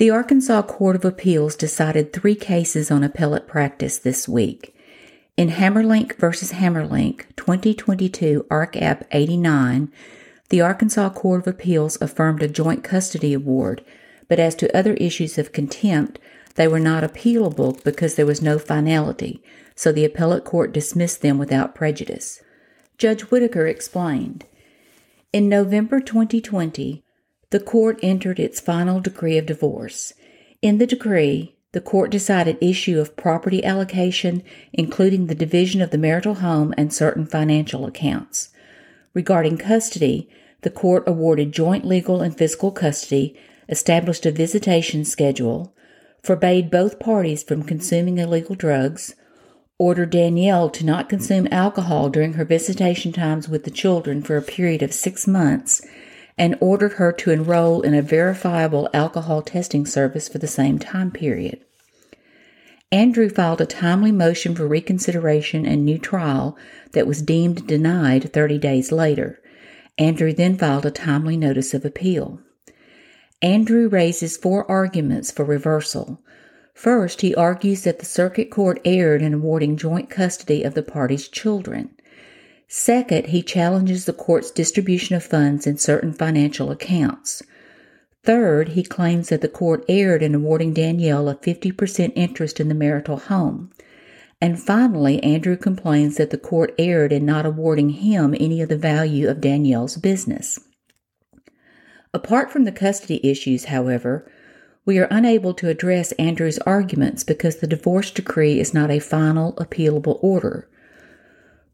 The Arkansas Court of Appeals decided three cases on appellate practice this week. In Hammerlink v. Hammerlink 2022 Ark-App 89, the Arkansas Court of Appeals affirmed a joint custody award, but as to other issues of contempt, they were not appealable because there was no finality, so the appellate court dismissed them without prejudice. Judge Whiteaker explained In November 2020, the court entered its final decree of divorce. In the decree, the court decided issue of property allocation, including the division of the marital home and certain financial accounts. Regarding custody, the court awarded joint legal and physical custody, established a visitation schedule, forbade both parties from consuming illegal drugs, ordered Danielle to not consume alcohol during her visitation times with the children for a period of six months, and ordered her to enroll in a verifiable alcohol testing service for the same time period. Andrew filed a timely motion for reconsideration and new trial that was deemed denied 30 days later. Andrew then filed a timely notice of appeal. Andrew raises four arguments for reversal. First, he argues that the circuit court erred in awarding joint custody of the parties' children. Second, he challenges the court's distribution of funds in certain financial accounts. Third, he claims that the court erred in awarding Danielle a 50% interest in the marital home. And finally, Andrew complains that the court erred in not awarding him any of the value of Danielle's business. Apart from the custody issues, however, we are unable to address Andrew's arguments because the divorce decree is not a final appealable order.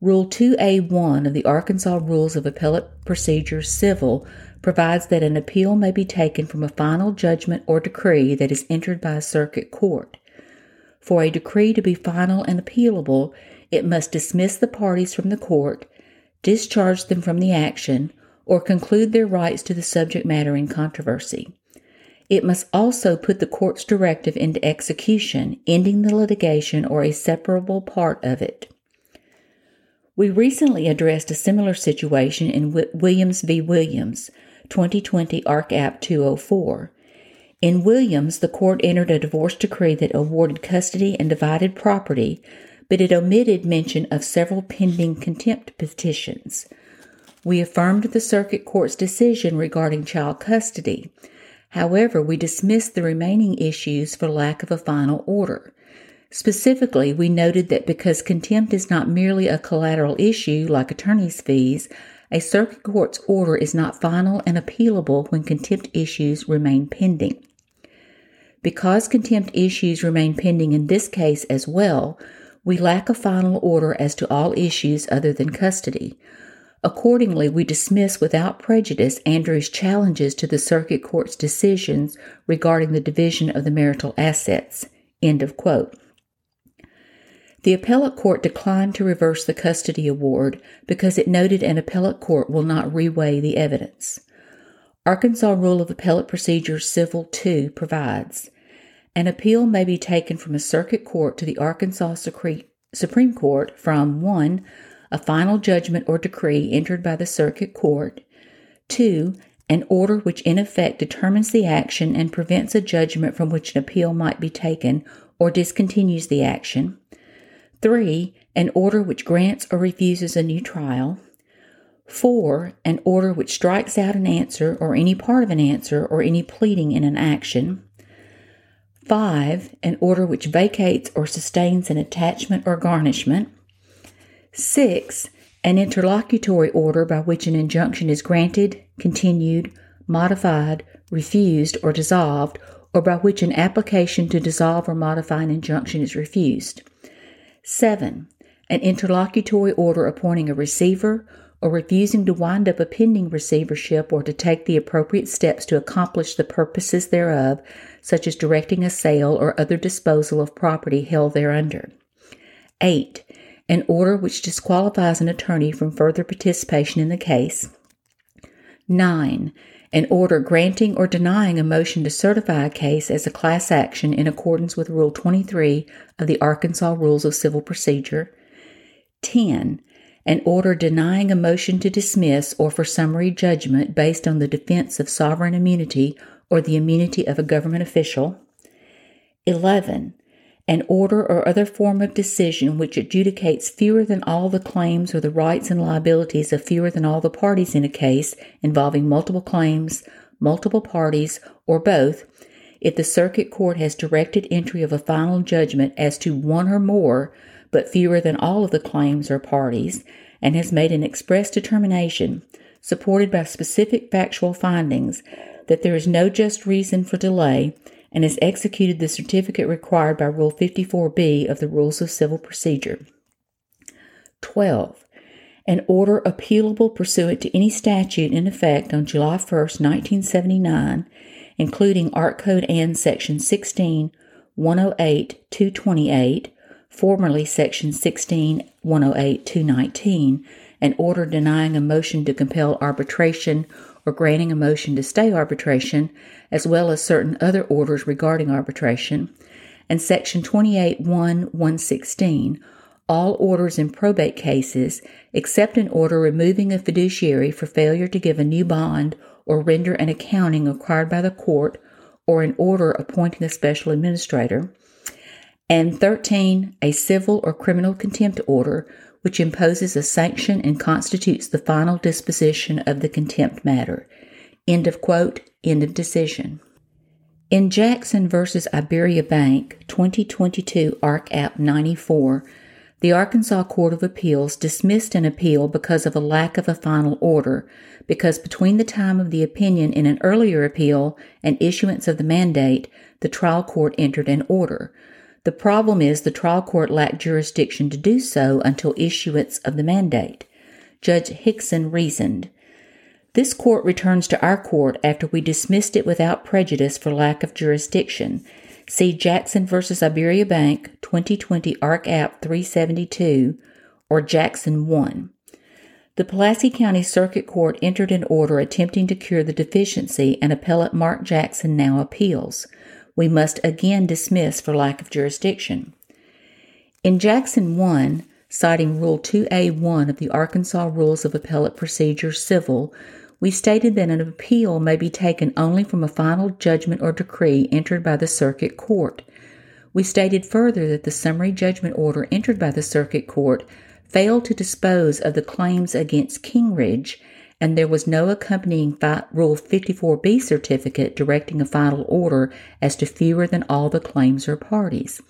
Rule 2A1 of the Arkansas Rules of Appellate Procedure Civil provides that an appeal may be taken from a final judgment or decree that is entered by a circuit court. For a decree to be final and appealable, it must dismiss the parties from the court, discharge them from the action, or conclude their rights to the subject matter in controversy. It must also put the court's directive into execution, ending the litigation or a separable part of it. We recently addressed a similar situation in Williams v. Williams, 2020 Ark App 204. In Williams, the court entered a divorce decree that awarded custody and divided property, but it omitted mention of several pending contempt petitions. We affirmed the circuit court's decision regarding child custody. However, we dismissed the remaining issues for lack of a final order. Specifically, we noted that because contempt is not merely a collateral issue like attorney's fees, a circuit court's order is not final and appealable when contempt issues remain pending. Because contempt issues remain pending in this case as well, we lack a final order as to all issues other than custody. Accordingly, we dismiss without prejudice Andrew's challenges to the circuit court's decisions regarding the division of the marital assets. End of quote. The appellate court declined to reverse the custody award because it noted an appellate court will not reweigh the evidence. Arkansas Rule of Appellate Procedure Civil 2 provides an appeal may be taken from a circuit court to the Arkansas Supreme Court from 1. a final judgment or decree entered by the circuit court, 2. an order which in effect determines the action and prevents a judgment from which an appeal might be taken or discontinues the action, 3. An order which grants or refuses a new trial. 4. An order which strikes out an answer or any part of an answer or any pleading in an action. 5. An order which vacates or sustains an attachment or garnishment. 6. An interlocutory order by which an injunction is granted, continued, modified, refused, or dissolved, or by which an application to dissolve or modify an injunction is refused. 7. An interlocutory order appointing a receiver or refusing to wind up a pending receivership or to take the appropriate steps to accomplish the purposes thereof, such as directing a sale or other disposal of property held thereunder. 8. An order which disqualifies an attorney from further participation in the case. 9 an order granting or denying a motion to certify a case as a class action in accordance with Rule 23 of the Arkansas Rules of Civil Procedure. 10. An order denying a motion to dismiss or for summary judgment based on the defense of sovereign immunity or the immunity of a government official. 11. An order or other form of decision which adjudicates fewer than all the claims or the rights and liabilities of fewer than all the parties in a case involving multiple claims, multiple parties, or both, if the circuit court has directed entry of a final judgment as to one or more, but fewer than all of the claims or parties, and has made an express determination, supported by specific factual findings, that there is no just reason for delay and has executed the certificate required by Rule 54B of the Rules of Civil Procedure. 12. An order appealable pursuant to any statute in effect on July 1, 1979, including Ark Code Ann Section 16 108 228, formerly Section 16 108 219, an order denying a motion to compel arbitration or granting a motion to stay arbitration, as well as certain other orders regarding arbitration, and Section 28 1 116, all orders in probate cases, except an order removing a fiduciary for failure to give a new bond or render an accounting required by the court, or an order appointing a special administrator. And 13, a civil or criminal contempt order which imposes a sanction and constitutes the final disposition of the contempt matter. End of quote, end of decision. In Jackson v. Iberia Bank, 2022 Ark App 94, the Arkansas Court of Appeals dismissed an appeal because of a lack of a final order, because between the time of the opinion in an earlier appeal and issuance of the mandate, the trial court entered an order. The problem is the trial court lacked jurisdiction to do so until issuance of the mandate. Judge Hixson reasoned. This court returns to our court after we dismissed it without prejudice for lack of jurisdiction. See Jackson v. Iberia Bank, 2020 Ark App 372, or Jackson 1. The Pulaski County Circuit Court entered an order attempting to cure the deficiency, and appellate Mark Jackson now appeals we must again dismiss for lack of jurisdiction. In Jackson 1, citing Rule 2A1 of the Arkansas Rules of Appellate Procedure Civil, we stated that an appeal may be taken only from a final judgment or decree entered by the Circuit Court. We stated further that the summary judgment order entered by the Circuit Court failed to dispose of the claims against Kingridge and there was no accompanying fi- Rule 54B certificate directing a final order as to fewer than all the claims or parties.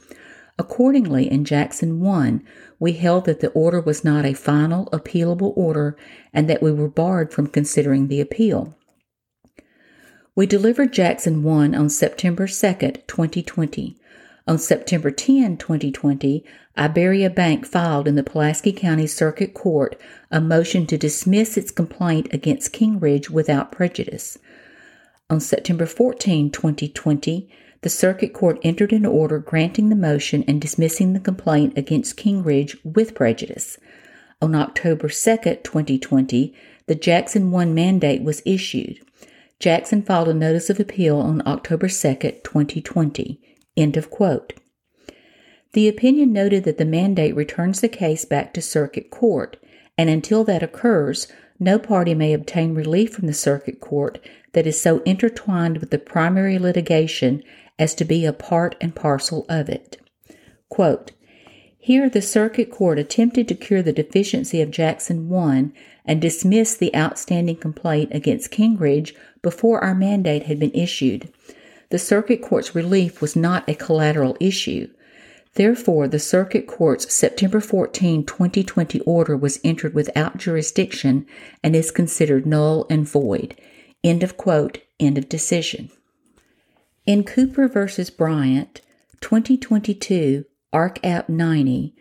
Accordingly, in Jackson 1, we held that the order was not a final appealable order and that we were barred from considering the appeal. We delivered Jackson 1 on September 2, 2020. On September 10, 2020, Iberia Bank filed in the Pulaski County Circuit Court a motion to dismiss its complaint against Kingridge without prejudice. On September 14, 2020, the Circuit Court entered an order granting the motion and dismissing the complaint against Kingridge with prejudice. On October 2, 2020, the Jackson 1 mandate was issued. Jackson filed a notice of appeal on October 2, 2020. End of quote. The opinion noted that the mandate returns the case back to circuit court, and until that occurs, no party may obtain relief from the circuit court that is so intertwined with the primary litigation as to be a part and parcel of it. Quote, here, the circuit court attempted to cure the deficiency of Jackson 1 and dismiss the outstanding complaint against Kingridge before our mandate had been issued the circuit court's relief was not a collateral issue. Therefore, the circuit court's September 14, 2020 order was entered without jurisdiction and is considered null and void. End of quote, end of decision. In Cooper v. Bryant, 2022, Ark App 90,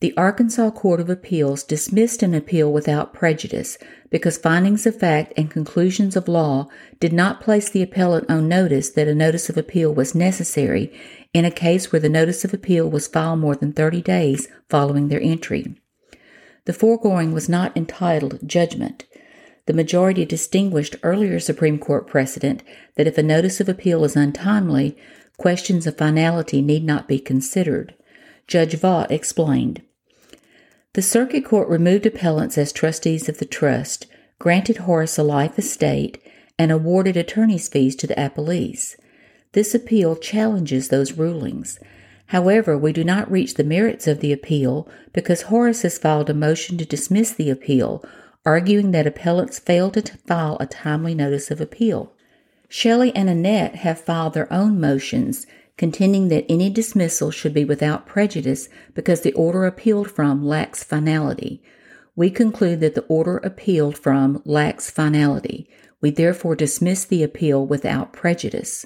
the Arkansas Court of Appeals dismissed an appeal without prejudice because findings of fact and conclusions of law did not place the appellant on notice that a notice of appeal was necessary in a case where the notice of appeal was filed more than 30 days following their entry. The foregoing was not entitled judgment. The majority distinguished earlier Supreme Court precedent that if a notice of appeal is untimely, questions of finality need not be considered. Judge Vaught explained. The circuit court removed appellants as trustees of the trust, granted Horace a life estate, and awarded attorney's fees to the appellees. This appeal challenges those rulings. However, we do not reach the merits of the appeal because Horace has filed a motion to dismiss the appeal, arguing that appellants failed to file a timely notice of appeal. Shelley and Annette have filed their own motions contending that any dismissal should be without prejudice because the order appealed from lacks finality. We conclude that the order appealed from lacks finality. We therefore dismiss the appeal without prejudice.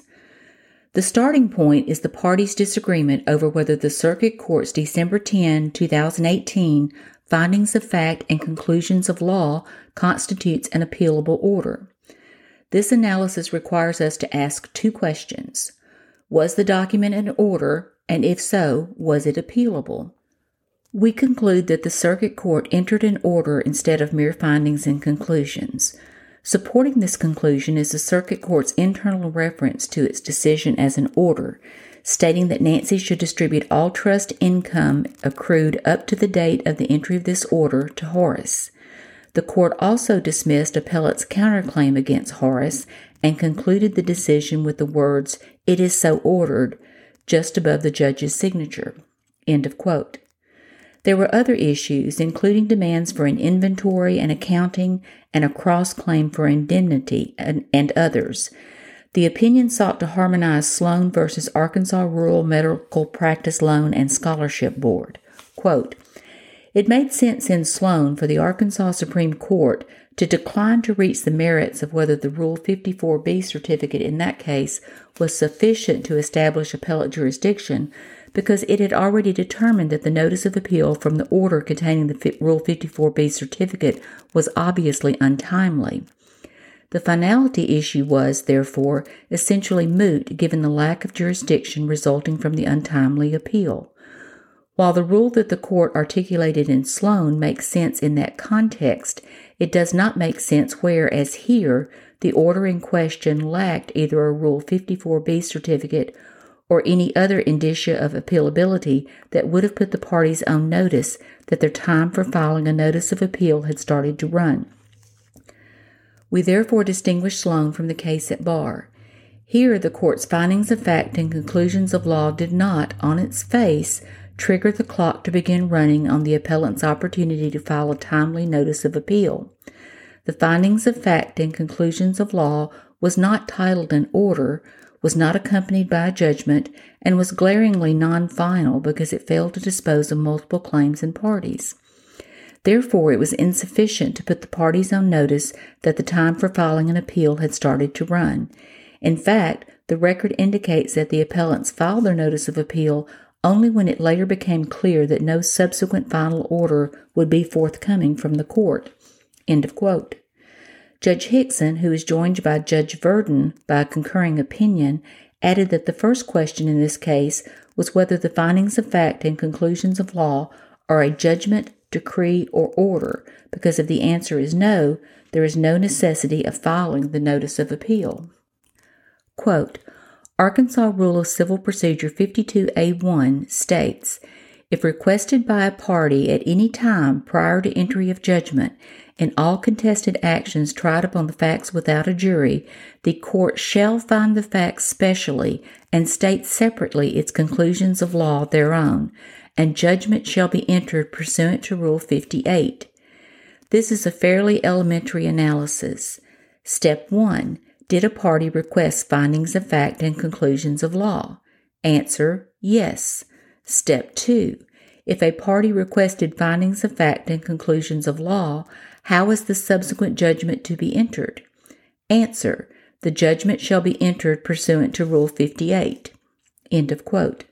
The starting point is the parties' disagreement over whether the Circuit Court's December 10, 2018 findings of fact and conclusions of law constitutes an appealable order. This analysis requires us to ask two questions. Was the document in order, and if so, was it appealable? We conclude that the Circuit Court entered an order instead of mere findings and conclusions. Supporting this conclusion is the Circuit Court's internal reference to its decision as an order, stating that Nancy should distribute all trust income accrued up to the date of the entry of this order to Horace. The court also dismissed appellate's counterclaim against Horace and concluded the decision with the words, It is so ordered, just above the judge's signature. End of quote. There were other issues, including demands for an inventory and accounting and a cross claim for indemnity and, and, others. The opinion sought to harmonize Sloan versus Arkansas Rural Medical Practice Loan and Scholarship Board. Quote, it made sense in Sloan for the Arkansas Supreme Court to decline to reach the merits of whether the Rule 54B certificate in that case was sufficient to establish appellate jurisdiction because it had already determined that the notice of appeal from the order containing the Rule 54B certificate was obviously untimely. The finality issue was, therefore, essentially moot given the lack of jurisdiction resulting from the untimely appeal. While the rule that the court articulated in Sloan makes sense in that context, it does not make sense where, as here, the order in question lacked either a Rule 54B certificate or any other indicia of appealability that would have put the parties on notice that their time for filing a notice of appeal had started to run. We therefore distinguish Sloan from the case at bar. Here, the court's findings of fact and conclusions of law did not, on its face, trigger the clock to begin running on the appellant's opportunity to file a timely notice of appeal. The findings of fact and conclusions of law was not titled an order, was not accompanied by a judgment, and was glaringly non final because it failed to dispose of multiple claims and parties. Therefore, it was insufficient to put the parties on notice that the time for filing an appeal had started to run. In fact, the record indicates that the appellants filed their notice of appeal only when it later became clear that no subsequent final order would be forthcoming from the court. Judge Hixson, who is joined by Judge Virden by a concurring opinion, added that the first question in this case was whether the findings of fact and conclusions of law are a judgment, decree, or order, because if the answer is no, there is no necessity of filing the notice of appeal. Quote, Arkansas Rule of Civil Procedure 52A1 states if requested by a party at any time prior to entry of judgment in all contested actions tried upon the facts without a jury, the court shall find the facts specially and state separately its conclusions of law thereon, and judgment shall be entered pursuant to Rule 58. This is a fairly elementary analysis. Step 1 did a party request findings of fact and conclusions of law? Answer Yes. Step 2. If a party requested findings of fact and conclusions of law, how is the subsequent judgment to be entered? Answer. The judgment shall be entered pursuant to Rule 58. End of quote.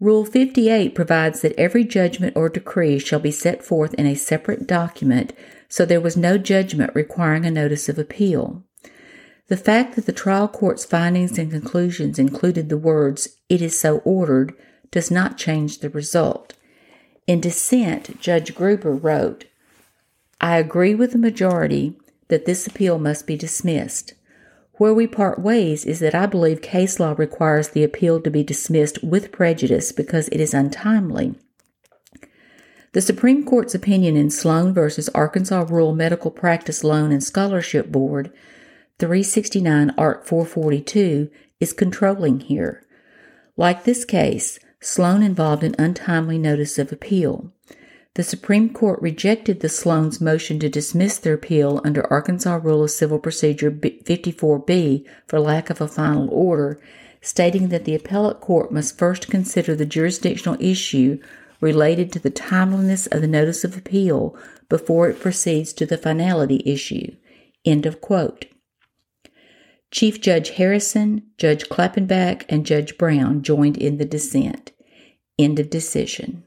Rule 58 provides that every judgment or decree shall be set forth in a separate document, so there was no judgment requiring a notice of appeal. The fact that the trial court's findings and conclusions included the words, it is so ordered, does not change the result. In dissent, Judge Gruber wrote, I agree with the majority that this appeal must be dismissed. Where we part ways is that I believe case law requires the appeal to be dismissed with prejudice because it is untimely. The Supreme Court's opinion in Sloan v. Arkansas Rural Medical Practice Loan and Scholarship Board 369 Ark 442 is controlling here. Like this case, Sloan involved an untimely notice of appeal. The Supreme Court rejected the Sloan's motion to dismiss their appeal under Arkansas Rule of Civil Procedure 54B for lack of a final order, stating that the appellate court must first consider the jurisdictional issue related to the timeliness of the notice of appeal before it proceeds to the finality issue. End of quote. Chief Judge Harrison, Judge Klappenbach, and Judge Brown joined in the dissent. End of decision.